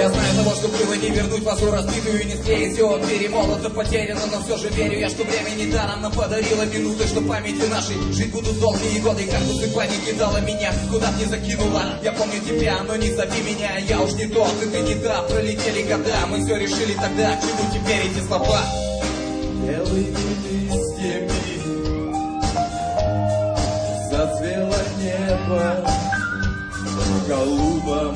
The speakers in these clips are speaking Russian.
Я знаю того, что было не вернуть вас у разбитую и не склеить Все перемолото, потеряно, но все же верю я, что время не даром нам подарило минуты Что памяти нашей жить будут долгие годы. Кактусы паники дала меня, куда мне закинула. Я помню тебя, но не зови меня Я уж не тот, и ты не та, пролетели года Мы все решили тогда, к чему теперь эти слова? Белыми листьями Зацвело небо Голуба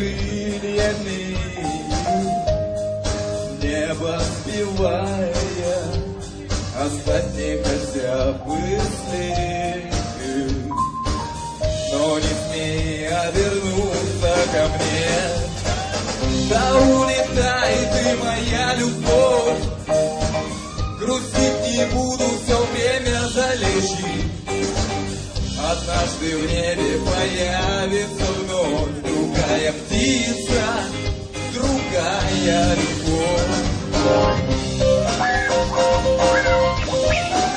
крыльями Небо сбивая Оставь мне хотя бы след Но не смей обернуться ко мне Да улетай ты, моя любовь Грустить не буду, все время залечи Однажды в небе вновь Другая птица, другая любовь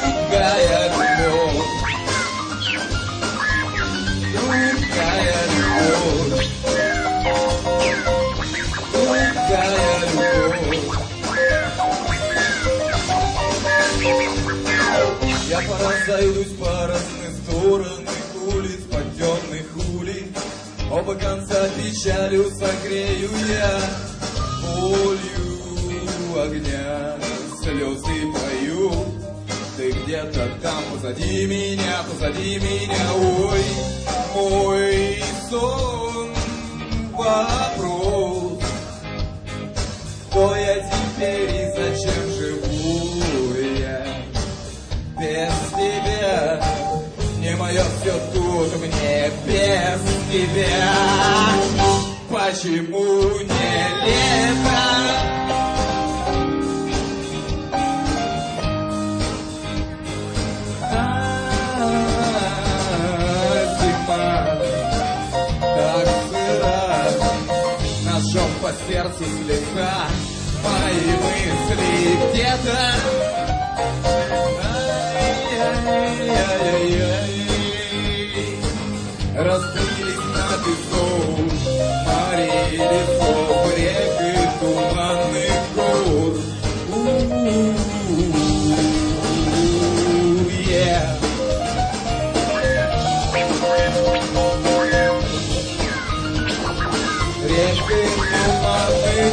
Другая любовь Другая любовь Другая любовь Я поразойдусь по разные стороны Оба конца печалью согрею я Болью огня. Слезы пою. Ты где-то там позади меня, позади меня. Ой, мой сон вопрос. Кто я теперь и зачем живу я? Без тебя Не мое все тут мне без тебя Почему не лето? А, сыра Ножом по сердцу слегка Мои мысли где-то Ай-яй-яй-яй.